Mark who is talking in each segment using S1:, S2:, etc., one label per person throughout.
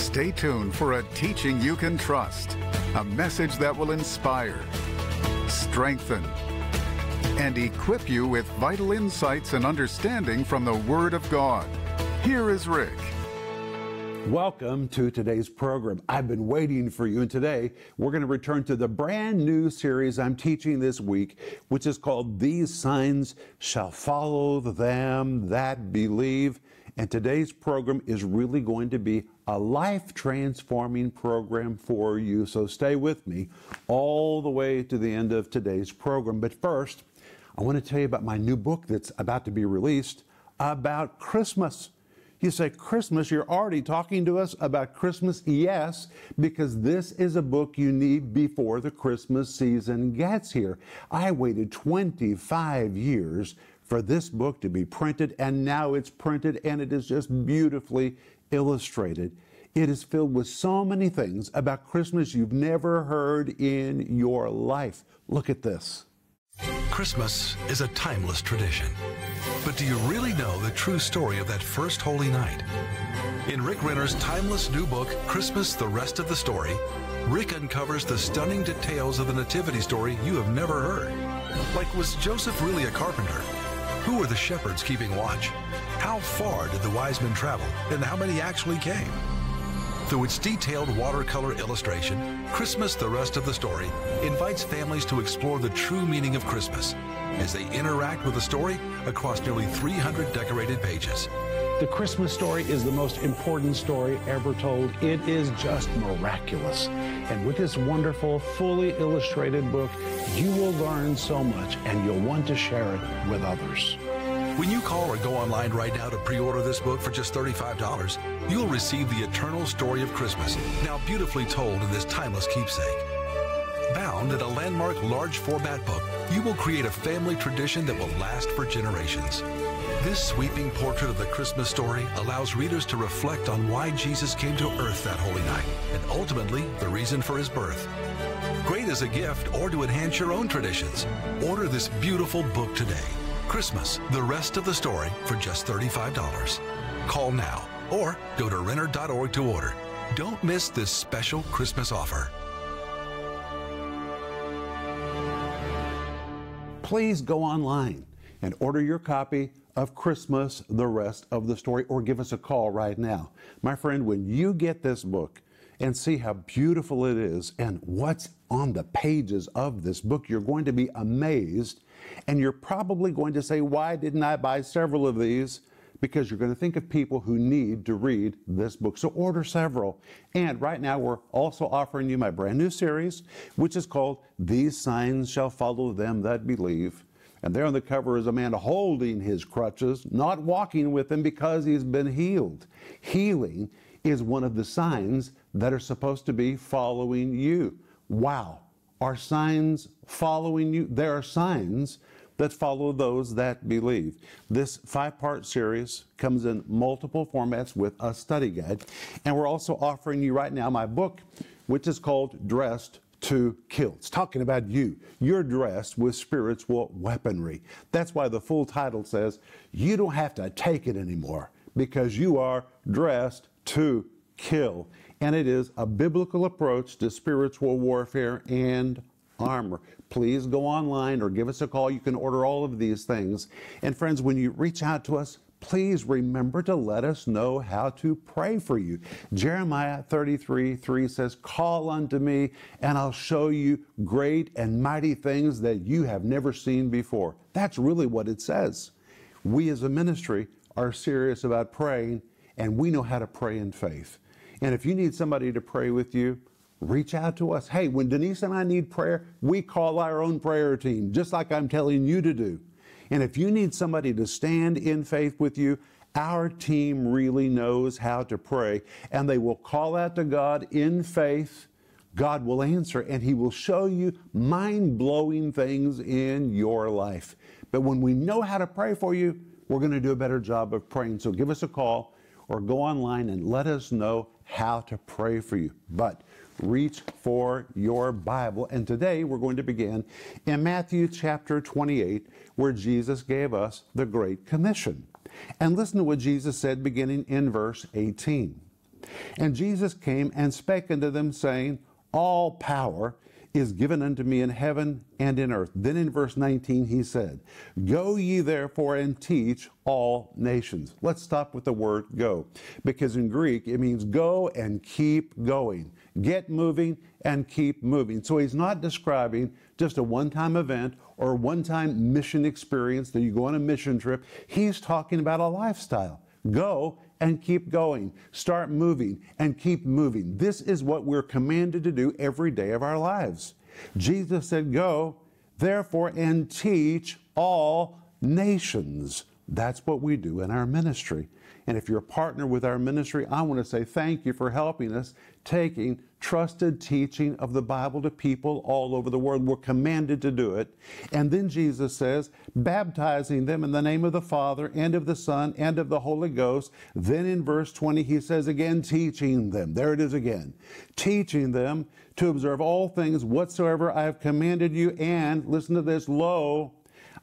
S1: Stay tuned for a teaching you can trust, a message that will inspire, strengthen, and equip you with vital insights and understanding from the Word of God. Here is Rick.
S2: Welcome to today's program. I've been waiting for you, and today we're going to return to the brand new series I'm teaching this week, which is called These Signs Shall Follow Them That Believe. And today's program is really going to be a life transforming program for you. So stay with me all the way to the end of today's program. But first, I want to tell you about my new book that's about to be released about Christmas. You say, Christmas, you're already talking to us about Christmas? Yes, because this is a book you need before the Christmas season gets here. I waited 25 years for this book to be printed, and now it's printed and it is just beautifully illustrated. It is filled with so many things about Christmas you've never heard in your life. Look at this.
S3: Christmas is a timeless tradition. But do you really know the true story of that first holy night? In Rick Renner's timeless new book, Christmas The Rest of the Story, Rick uncovers the stunning details of the Nativity story you have never heard. Like, was Joseph really a carpenter? Who were the shepherds keeping watch? How far did the wise men travel, and how many actually came? Through its detailed watercolor illustration, Christmas The Rest of the Story invites families to explore the true meaning of Christmas as they interact with the story across nearly 300 decorated pages.
S2: The Christmas story is the most important story ever told. It is just miraculous. And with this wonderful, fully illustrated book, you will learn so much and you'll want to share it with others.
S3: When you call or go online right now to pre-order this book for just $35, you'll receive the eternal story of Christmas, now beautifully told in this timeless keepsake. Bound in a landmark large format book, you will create a family tradition that will last for generations. This sweeping portrait of the Christmas story allows readers to reflect on why Jesus came to earth that holy night, and ultimately the reason for his birth. Great as a gift or to enhance your own traditions. Order this beautiful book today. Christmas, the rest of the story for just $35. Call now or go to Renner.org to order. Don't miss this special Christmas offer.
S2: Please go online and order your copy of Christmas, the rest of the story, or give us a call right now. My friend, when you get this book and see how beautiful it is and what's on the pages of this book, you're going to be amazed and you're probably going to say, Why didn't I buy several of these? Because you're going to think of people who need to read this book. So order several. And right now, we're also offering you my brand new series, which is called These Signs Shall Follow Them That Believe. And there on the cover is a man holding his crutches, not walking with them because he's been healed. Healing is one of the signs that are supposed to be following you. Wow. Are signs following you? There are signs that follow those that believe. This five part series comes in multiple formats with a study guide. And we're also offering you right now my book, which is called Dressed to Kill. It's talking about you. You're dressed with spiritual weaponry. That's why the full title says, You don't have to take it anymore because you are dressed to kill and it is a biblical approach to spiritual warfare and armor. Please go online or give us a call. You can order all of these things. And friends, when you reach out to us, please remember to let us know how to pray for you. Jeremiah 33 3 says, Call unto me, and I'll show you great and mighty things that you have never seen before. That's really what it says. We as a ministry are serious about praying, and we know how to pray in faith. And if you need somebody to pray with you, reach out to us. Hey, when Denise and I need prayer, we call our own prayer team, just like I'm telling you to do. And if you need somebody to stand in faith with you, our team really knows how to pray, and they will call out to God in faith. God will answer, and He will show you mind blowing things in your life. But when we know how to pray for you, we're going to do a better job of praying. So give us a call or go online and let us know how to pray for you. But reach for your Bible. And today we're going to begin in Matthew chapter 28, where Jesus gave us the Great Commission. And listen to what Jesus said beginning in verse 18. And Jesus came and spake unto them, saying, All power is given unto me in heaven and in earth. Then in verse 19 he said, Go ye therefore and teach all nations. Let's stop with the word go, because in Greek it means go and keep going. Get moving and keep moving. So he's not describing just a one time event or a one time mission experience that you go on a mission trip. He's talking about a lifestyle. Go and keep going. Start moving and keep moving. This is what we're commanded to do every day of our lives. Jesus said, Go, therefore, and teach all nations. That's what we do in our ministry. And if you're a partner with our ministry, I want to say thank you for helping us taking trusted teaching of the Bible to people all over the world. We're commanded to do it. And then Jesus says, baptizing them in the name of the Father and of the Son and of the Holy Ghost. Then in verse 20, he says again, teaching them. There it is again. Teaching them to observe all things whatsoever I have commanded you. And listen to this, lo,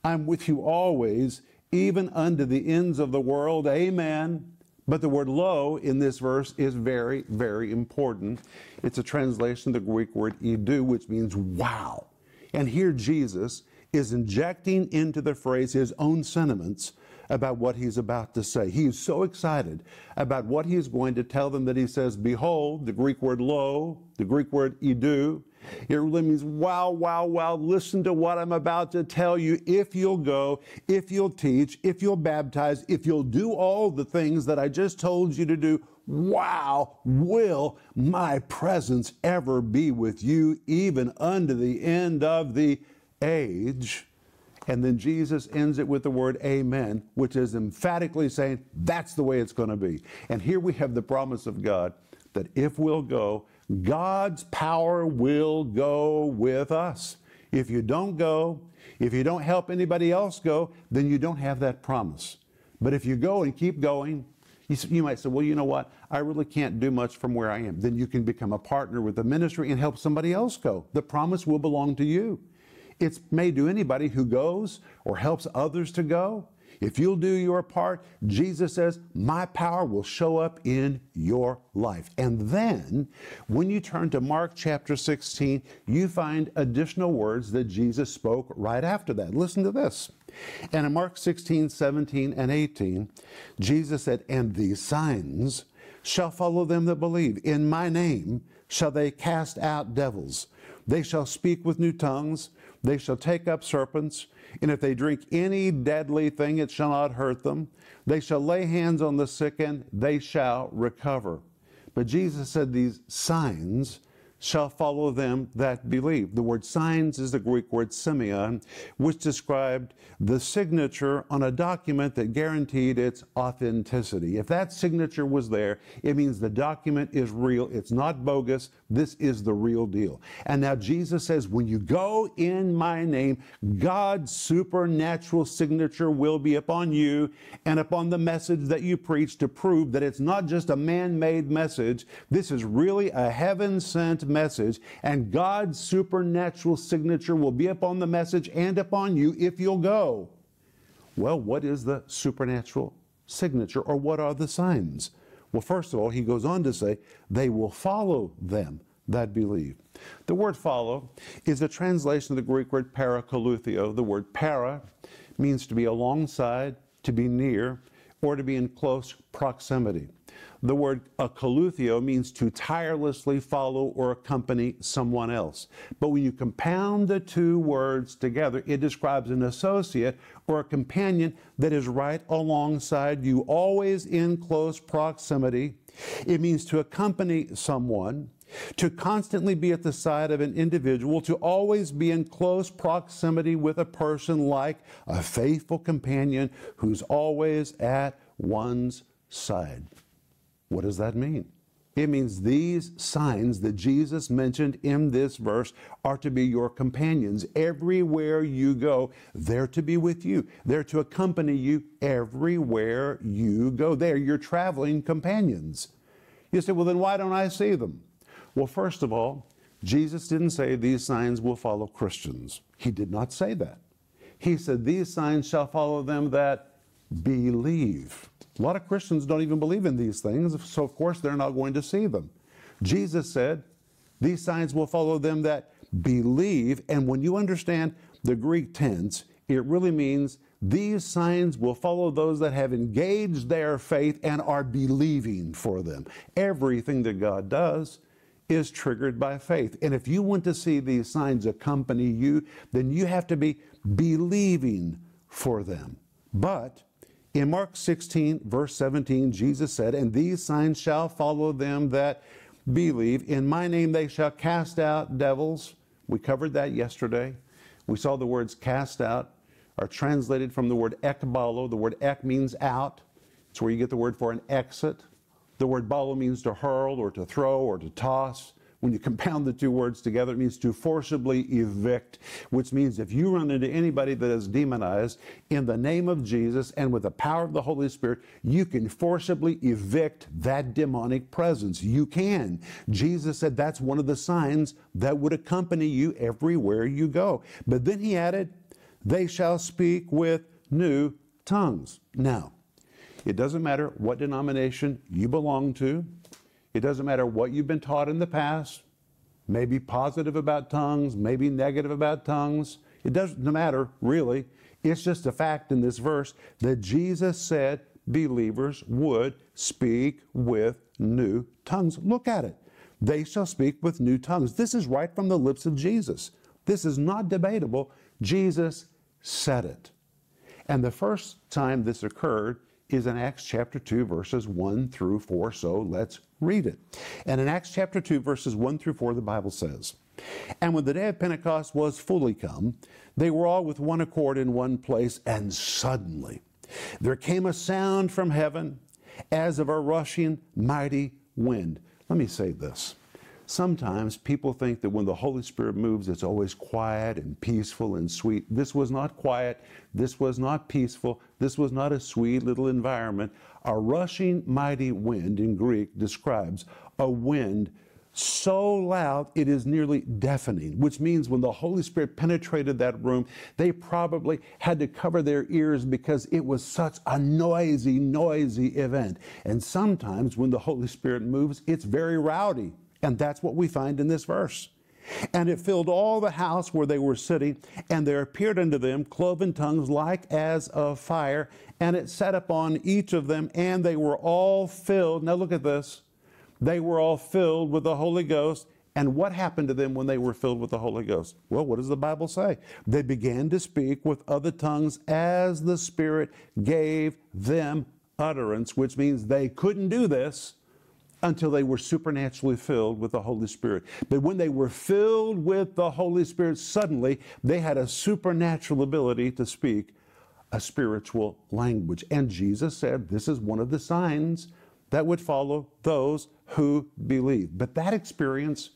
S2: I'm with you always, even unto the ends of the world. Amen. But the word lo in this verse is very, very important. It's a translation of the Greek word idou, which means wow. And here Jesus is injecting into the phrase his own sentiments about what he's about to say. He is so excited about what he's going to tell them that he says, Behold, the Greek word lo, the Greek word idou, it really means, wow, wow, wow, listen to what I'm about to tell you. If you'll go, if you'll teach, if you'll baptize, if you'll do all the things that I just told you to do, wow, will my presence ever be with you, even unto the end of the age? And then Jesus ends it with the word amen, which is emphatically saying that's the way it's going to be. And here we have the promise of God that if we'll go, God's power will go with us. If you don't go, if you don't help anybody else go, then you don't have that promise. But if you go and keep going, you, might say, well, you know what? I really can't do much from where I am. Then you can become a partner with the ministry and help somebody else go. The promise will belong to you. It's made to anybody who goes or helps others to go. If you'll do your part, Jesus says, My power will show up in your life. And then, when you turn to Mark chapter 16, you find additional words that Jesus spoke right after that. Listen to this. And in Mark 16, 17, and 18, Jesus said, And these signs shall follow them that believe. In my name shall they cast out devils. They shall speak with new tongues. They shall take up serpents. And if they drink any deadly thing, it shall not hurt them. They shall lay hands on the sick, and they shall recover. But Jesus said these signs shall follow them that believe. The word signs is the Greek word semeion, which described the signature on a document that guaranteed its authenticity. If that signature was there, it means the document is real. It's not bogus. This is the real deal. And now Jesus says, when you go in my name, God's supernatural signature will be upon you and upon the message that you preach to prove that it's not just a man made message. This is really a heaven sent message, and God's supernatural signature will be upon the message and upon you if you'll go. Well, what is the supernatural signature, or what are the signs? Well, first of all, he goes on to say, they will follow them that believe. The word follow is a translation of the Greek word parakoloutheo. The word para means to be alongside, to be near, or to be in close proximity. The word akoloutheo means to tirelessly follow or accompany someone else. But when you compound the two words together, it describes an associate or a companion that is right alongside you, always in close proximity. It means to accompany someone, to constantly be at the side of an individual, to always be in close proximity with a person like a faithful companion who's always at one's side. What does that mean? It means these signs that Jesus mentioned in this verse are to be your companions. Everywhere you go, they're to be with you. They're to accompany you everywhere you go. They're your traveling companions. You say, well, then why don't I see them? Well, first of all, Jesus didn't say these signs will follow Christians. He did not say that. He said, These signs shall follow them that believe. A lot of Christians don't even believe in these things, so of course they're not going to see them. Jesus said, These signs will follow them that believe. And when you understand the Greek tense, it really means these signs will follow those that have engaged their faith and are believing for them. Everything that God does is triggered by faith. And if you want to see these signs accompany you, then you have to be believing for them. But in Mark 16, verse 17, Jesus said, And these signs shall follow them that believe. In my name they shall cast out devils. We covered that yesterday. We saw the words cast out are translated from the word ekbalo. The word ek means out. It's where you get the word for an exit. The word balo means to hurl or to throw or to toss. When you compound the two words together, it means to forcibly evict, which means if you run into anybody that is demonized in the name of Jesus and with the power of the Holy Spirit, you can forcibly evict that demonic presence. You can. Jesus said that's one of the signs that would accompany you everywhere you go. But then he added, they shall speak with new tongues. Now, it doesn't matter what denomination you belong to. It doesn't matter what you've been taught in the past, maybe positive about tongues, maybe negative about tongues. It doesn't matter, really. It's just a fact in this verse that Jesus said believers would speak with new tongues. Look at it. They shall speak with new tongues. This is right from the lips of Jesus. This is not debatable. Jesus said it. And the first time this occurred is in Acts chapter 2, verses 1 through 4. So let's read it. And in Acts chapter 2, verses 1 through 4, the Bible says, And when the day of Pentecost was fully come, they were all with one accord in one place, and suddenly there came a sound from heaven as of a rushing mighty wind. Let me say this. Sometimes people think that when the Holy Spirit moves, it's always quiet and peaceful and sweet. This was not quiet. This was not peaceful. This was not a sweet little environment. A rushing mighty wind in Greek describes a wind so loud it is nearly deafening, which means when the Holy Spirit penetrated that room, they probably had to cover their ears because it was such a noisy, noisy event. And sometimes when the Holy Spirit moves, it's very rowdy. And that's what we find in this verse. And it filled all the house where they were sitting, and there appeared unto them cloven tongues like as of fire, and it sat upon each of them, and they were all filled. Now look at this. They were all filled with the Holy Ghost. And what happened to them when they were filled with the Holy Ghost? Well, what does the Bible say? They began to speak with other tongues as the Spirit gave them utterance, which means they couldn't do this until they were supernaturally filled with the Holy Spirit. But when they were filled with the Holy Spirit, suddenly they had a supernatural ability to speak a spiritual language. And Jesus said this is one of the signs that would follow those who believe. But that experience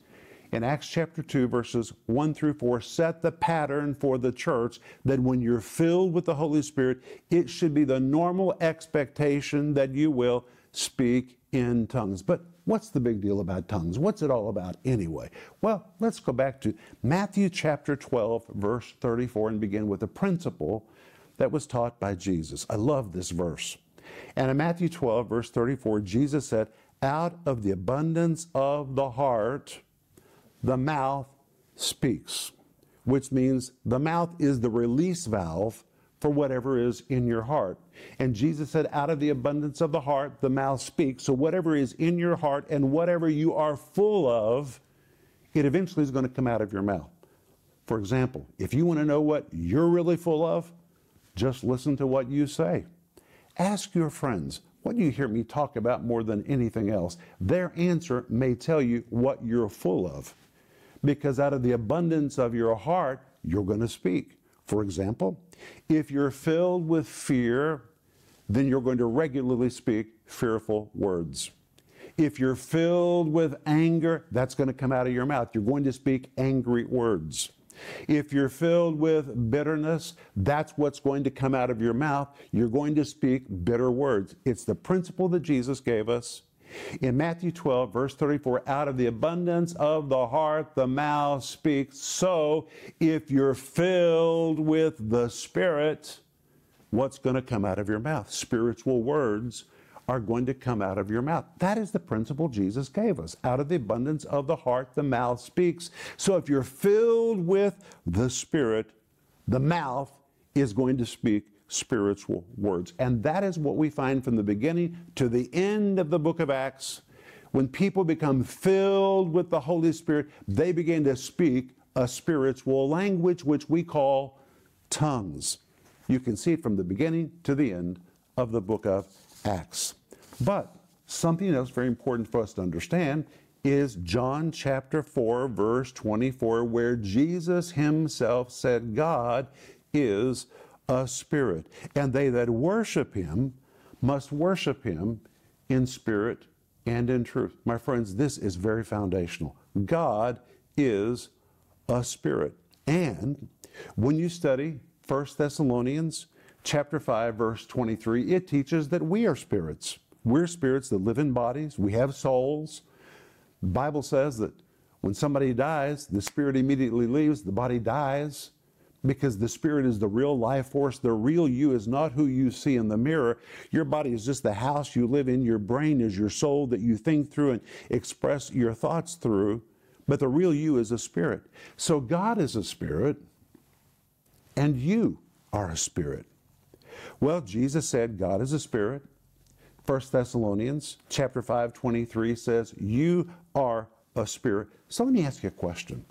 S2: in Acts chapter 2, verses 1 through 4, set the pattern for the church that when you're filled with the Holy Spirit, it should be the normal expectation that you will speak in tongues. But what's the big deal about tongues? What's it all about anyway? Well, let's go back to Matthew chapter 12, verse 34, and begin with a principle that was taught by Jesus. I love this verse. And in Matthew 12, verse 34, Jesus said, Out of the abundance of the heart, the mouth speaks, which means the mouth is the release valve for whatever is in your heart. And Jesus said, out of the abundance of the heart, the mouth speaks. So whatever is in your heart and whatever you are full of, it eventually is going to come out of your mouth. For example, if you want to know what you're really full of, just listen to what you say. Ask your friends, what do you hear me talk about more than anything else? Their answer may tell you what you're full of. Because out of the abundance of your heart, you're going to speak. For example, if you're filled with fear, then you're going to regularly speak fearful words. If you're filled with anger, that's going to come out of your mouth. You're going to speak angry words. If you're filled with bitterness, that's what's going to come out of your mouth. You're going to speak bitter words. It's the principle that Jesus gave us in Matthew 12, verse 34, out of the abundance of the heart, the mouth speaks. So if you're filled with the Spirit, what's going to come out of your mouth. Spiritual words are going to come out of your mouth. That is the principle Jesus gave us. Out of the abundance of the heart, the mouth speaks. So if you're filled with the Spirit, the mouth is going to speak spiritual words. And that is what we find from the beginning to the end of the book of Acts. When people become filled with the Holy Spirit, they begin to speak a spiritual language, which we call tongues. You can see it from the beginning to the end of the book of Acts. But something else very important for us to understand is John chapter 4, verse 24, where Jesus himself said, God is a spirit, and they that worship him must worship him in spirit and in truth. My friends, this is very foundational. God is a spirit. And when you study 1 Thessalonians chapter 5 verse 23, it teaches that we are spirits. We're spirits that live in bodies. We have souls. The Bible says that when somebody dies, the spirit immediately leaves, the body dies because the spirit is the real life force. The real you is not who you see in the mirror. Your body is just the house you live in. Your brain is your soul that you think through and express your thoughts through. But the real you is a spirit. So God is a spirit, and you are a spirit. Well, Jesus said God is a spirit. 1 Thessalonians chapter 5, 23 says, You are a spirit. So let me ask you a question.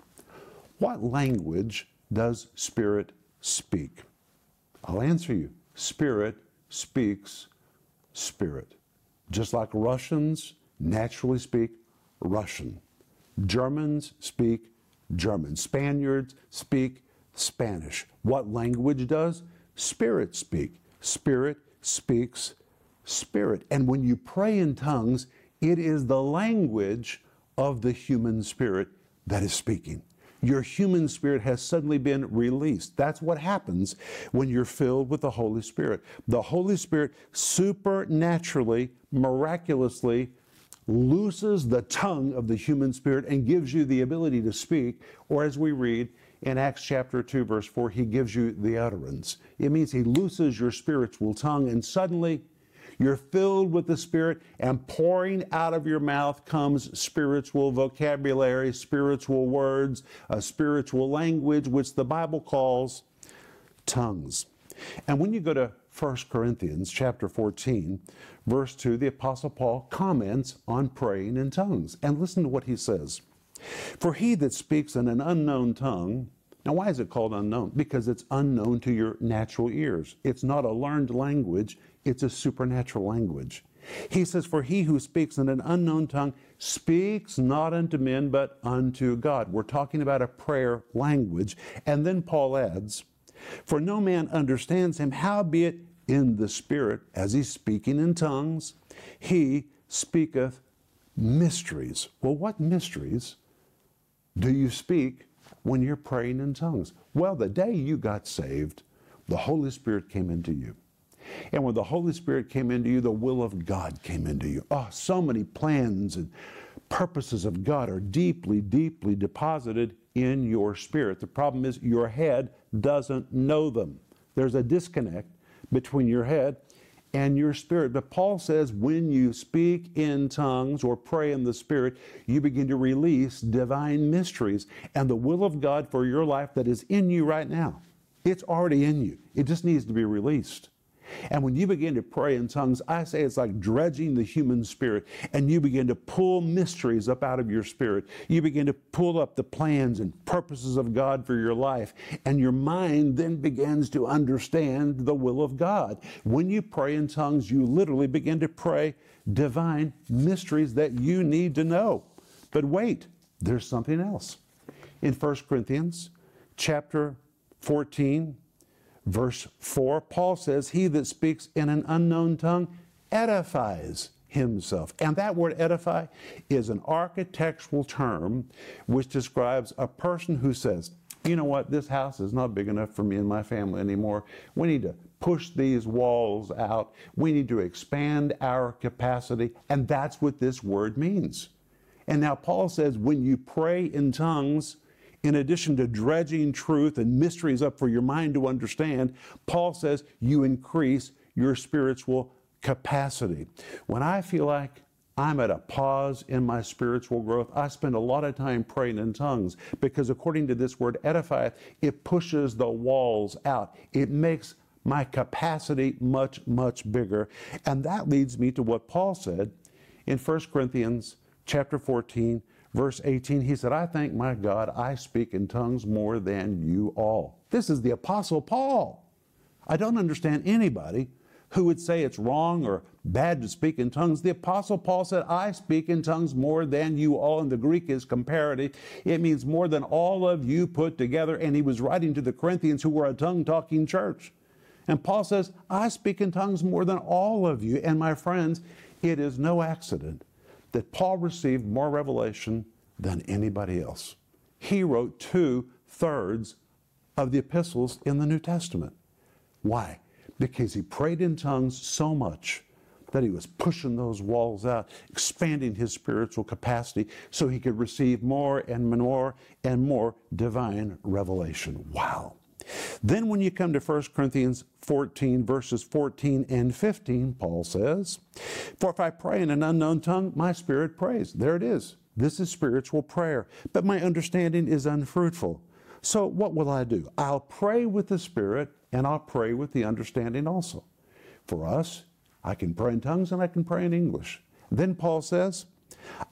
S2: What language does spirit speak? I'll answer you. Spirit speaks spirit. Just like Russians naturally speak Russian. Germans speak German. Spaniards speak Spanish. What language does? Spirit speak. Spirit speaks spirit. And when you pray in tongues, it is the language of the human spirit that is speaking your human spirit has suddenly been released. That's what happens when you're filled with the Holy Spirit. The Holy Spirit supernaturally, miraculously looses the tongue of the human spirit and gives you the ability to speak, or as we read in Acts chapter 2, verse 4, he gives you the utterance. It means he looses your spiritual tongue, and suddenly you're filled with the Spirit, and pouring out of your mouth comes spiritual vocabulary, spiritual words, a spiritual language, which the Bible calls tongues. And when you go to 1 Corinthians chapter 14, verse 2, the Apostle Paul comments on praying in tongues. And listen to what he says. For he that speaks in an unknown tongue, now why is it called unknown? Because it's unknown to your natural ears. It's not a learned language, it's a supernatural language. He says, For he who speaks in an unknown tongue speaks not unto men, but unto God. We're talking about a prayer language. And then Paul adds, For no man understands him, howbeit in the Spirit, as he's speaking in tongues, he speaketh mysteries. Well, what mysteries do you speak when you're praying in tongues? Well, the day you got saved, the Holy Spirit came into you. And when the Holy Spirit came into you, the will of God came into you. Oh, so many plans and purposes of God are deeply, deeply deposited in your spirit. The problem is your head doesn't know them. There's a disconnect between your head and your spirit. But Paul says when you speak in tongues or pray in the spirit, you begin to release divine mysteries and the will of God for your life that is in you right now. It's already in you. It just needs to be released. And when you begin to pray in tongues, I say it's like dredging the human spirit, and you begin to pull mysteries up out of your spirit. You begin to pull up the plans and purposes of God for your life, and your mind then begins to understand the will of God. When you pray in tongues, you literally begin to pray divine mysteries that you need to know. But wait, there's something else. In 1 Corinthians chapter 14, Verse 4, Paul says, He that speaks in an unknown tongue edifies himself. And that word edify is an architectural term which describes a person who says, you know what, this house is not big enough for me and my family anymore. We need to push these walls out. We need to expand our capacity. And that's what this word means. And now Paul says, when you pray in tongues, In addition to dredging truth and mysteries up for your mind to understand, Paul says you increase your spiritual capacity. When I feel like I'm at a pause in my spiritual growth. I spend a lot of time praying in tongues because, according to this word edifieth, it pushes the walls out. It makes my capacity much, much bigger. And that leads me to what Paul said in 1 Corinthians chapter 14, verse 18. He said, I thank my God I speak in tongues more than you all. This is the Apostle Paul. I don't understand anybody who would say it's wrong or bad to speak in tongues. The Apostle Paul said, I speak in tongues more than you all. And the Greek is comparative. It means more than all of you put together. And he was writing to the Corinthians who were a tongue talking church. And Paul says, I speak in tongues more than all of you. And my friends, it is no accident that Paul received more revelation than anybody else. He wrote two thirds of the epistles in the New Testament. Why? Because he prayed in tongues so much that he was pushing those walls out, expanding his spiritual capacity so he could receive more and more and more divine revelation. Wow. Then, when you come to 1 Corinthians 14, verses 14 and 15, Paul says, For if I pray in an unknown tongue, my spirit prays. There it is. This is spiritual prayer. But my understanding is unfruitful. So, what will I do? I'll pray with the Spirit and I'll pray with the understanding also. For us, I can pray in tongues and I can pray in English. Then Paul says,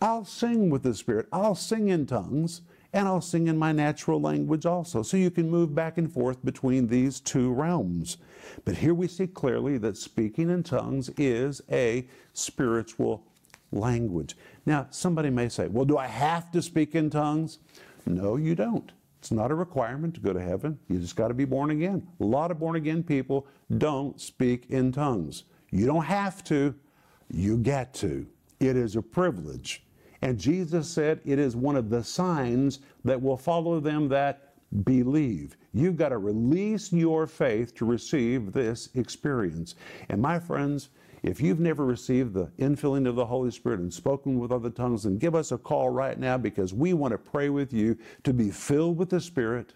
S2: I'll sing with the Spirit. I'll sing in tongues and I'll sing in my natural language also. So you can move back and forth between these two realms. But here we see clearly that speaking in tongues is a spiritual language. Now, somebody may say, well, do I have to speak in tongues? No, you don't. It's not a requirement to go to heaven. You just got to be born again. A lot of born again people don't speak in tongues. You don't have to, you get to. It is a privilege. And Jesus said it is one of the signs that will follow them that believe. You've got to release your faith to receive this experience. And my friends, if you've never received the infilling of the Holy Spirit and spoken with other tongues, then give us a call right now because we want to pray with you to be filled with the Spirit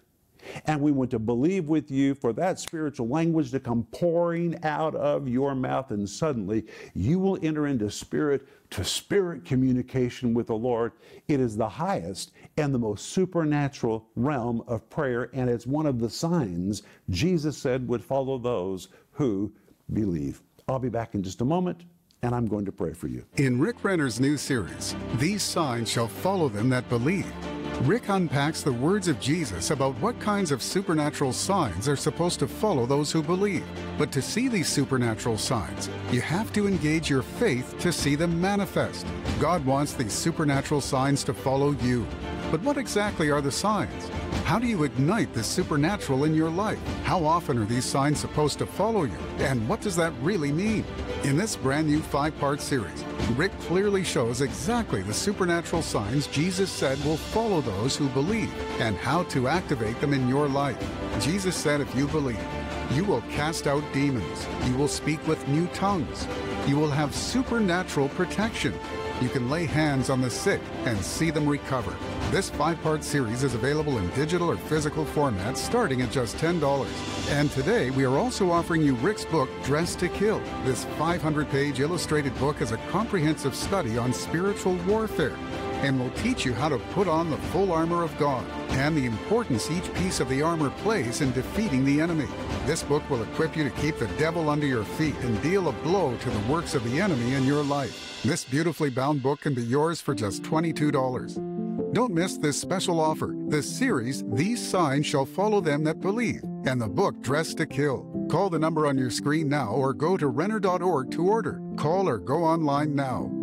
S2: and we want to believe with you for that spiritual language to come pouring out of your mouth. And suddenly you will enter into spirit to spirit communication with the Lord. It is the highest and the most supernatural realm of prayer. And it's one of the signs Jesus said would follow those who believe. I'll be back in just a moment and I'm going to pray for you.
S1: In Rick Renner's new series, These Signs Shall Follow Them That Believe, Rick unpacks the words of Jesus about what kinds of supernatural signs are supposed to follow those who believe. But to see these supernatural signs, you have to engage your faith to see them manifest. God wants these supernatural signs to follow you. But what exactly are the signs? How do you ignite the supernatural in your life? How often are these signs supposed to follow you? And what does that really mean? In this brand new five part series, Rick clearly shows exactly the supernatural signs Jesus said will follow those who believe and how to activate them in your life. Jesus said, if you believe, you will cast out demons, you will speak with new tongues, you will have supernatural protection you can lay hands on the sick and see them recover. This five part series is available in digital or physical formats starting at just $10. And today we are also offering you Rick's book, Dressed to Kill. This 500 page illustrated book is a comprehensive study on spiritual warfare and will teach you how to put on the full armor of God and the importance each piece of the armor plays in defeating the enemy. This book will equip you to keep the devil under your feet and deal a blow to the works of the enemy in your life. This beautifully bound book can be yours for just $22. Don't miss this special offer. the series, These Signs Shall Follow Them That Believe, and the book Dressed to Kill. Call the number on your screen now or go to Renner.org to order. Call or go online now.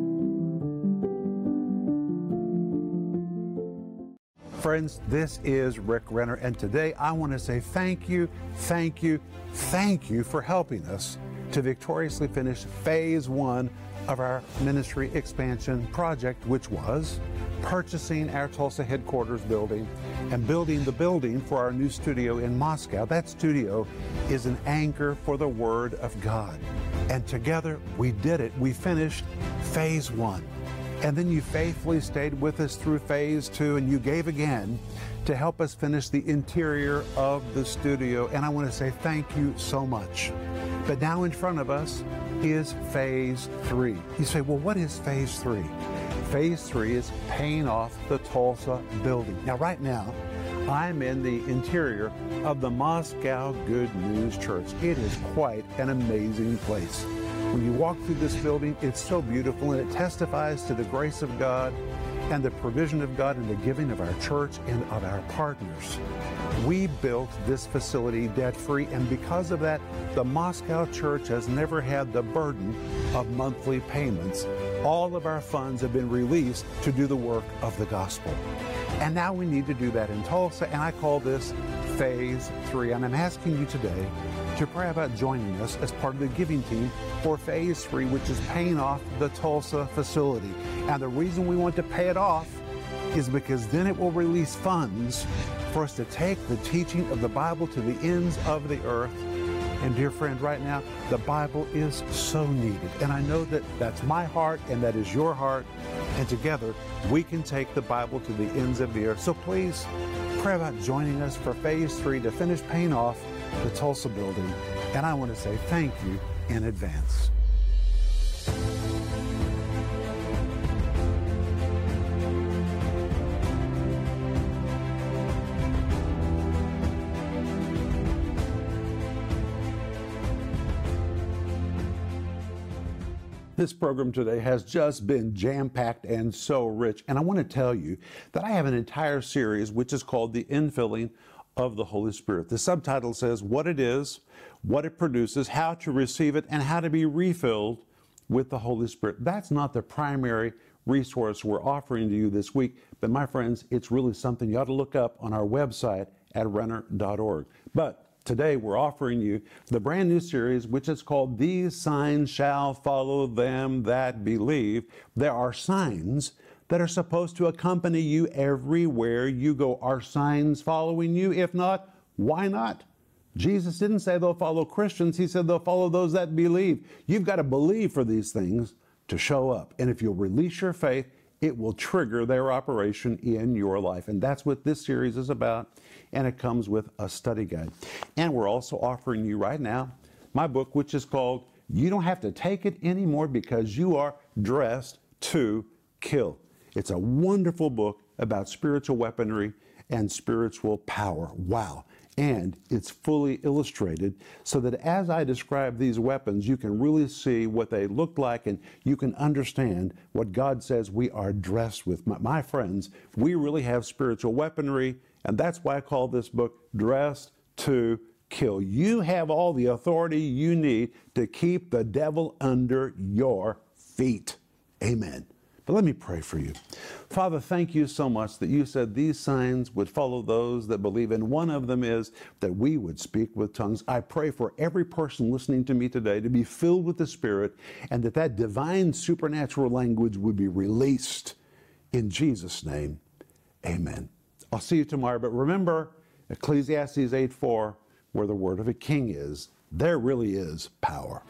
S2: Friends, this is Rick Renner, and today I want to say thank you, thank you, thank you for helping us to victoriously finish phase one of our ministry expansion project, which was purchasing our Tulsa headquarters building and building the building for our new studio in Moscow. That studio is an anchor for the Word of God. And together we did it. We finished phase one. And then you faithfully stayed with us through phase two and you gave again to help us finish the interior of the studio. And I want to say thank you so much. But now in front of us is phase three. You say, well, what is phase three? Phase three is paying off the Tulsa building. Now, right now, I'm in the interior of the Moscow Good News Church. It is quite an amazing place. When you walk through this building, it's so beautiful and it testifies to the grace of God and the provision of God and the giving of our church and of our partners. We built this facility debt free, and because of that, the Moscow church has never had the burden of monthly payments. All of our funds have been released to do the work of the gospel. And now we need to do that in Tulsa, and I call this phase three. And I'm asking you today to pray about joining us as part of the giving team for phase three, which is paying off the Tulsa facility. And the reason we want to pay it off is because then it will release funds for us to take the teaching of the Bible to the ends of the earth. And dear friend, right now, the Bible is so needed. And I know that that's my heart and that is your heart. And together, we can take the Bible to the ends of the earth. So please pray about joining us for phase three to finish paying off the Tulsa building. And I want to say thank you in advance. This program today has just been jam packed and so rich. And I want to tell you that I have an entire series which is called The Infilling of the Holy Spirit. The subtitle says what it is, what it produces, how to receive it, and how to be refilled with the Holy Spirit. That's not the primary resource we're offering to you this week, but my friends, it's really something you ought to look up on our website at renner.org. But today we're offering you the brand new series, which is called These Signs Shall Follow Them That Believe. There are signs that are supposed to accompany you everywhere you go. Are signs following you? If not, why not? Jesus didn't say they'll follow Christians, He said they'll follow those that believe. You've got to believe for these things to show up. And if you'll release your faith, it will trigger their operation in your life. And that's what this series is about. And it comes with a study guide. And we're also offering you right now my book, which is called You Don't Have to Take It Anymore Because You Are Dressed to Kill. It's a wonderful book about spiritual weaponry and spiritual power. Wow. And it's fully illustrated so that as I describe these weapons, you can really see what they look like and you can understand what God says we are dressed with. My, my friends, we really have spiritual weaponry, and that's why I call this book Dressed to Kill. You have all the authority you need to keep the devil under your feet. Amen. But let me pray for you. Father, thank you so much that you said these signs would follow those that believe, and one of them is that we would speak with tongues. I pray for every person listening to me today to be filled with the Spirit and that that divine supernatural language would be released. In Jesus' name, amen. I'll see you tomorrow, but remember Ecclesiastes 8 4, where the word of a king is, there really is power.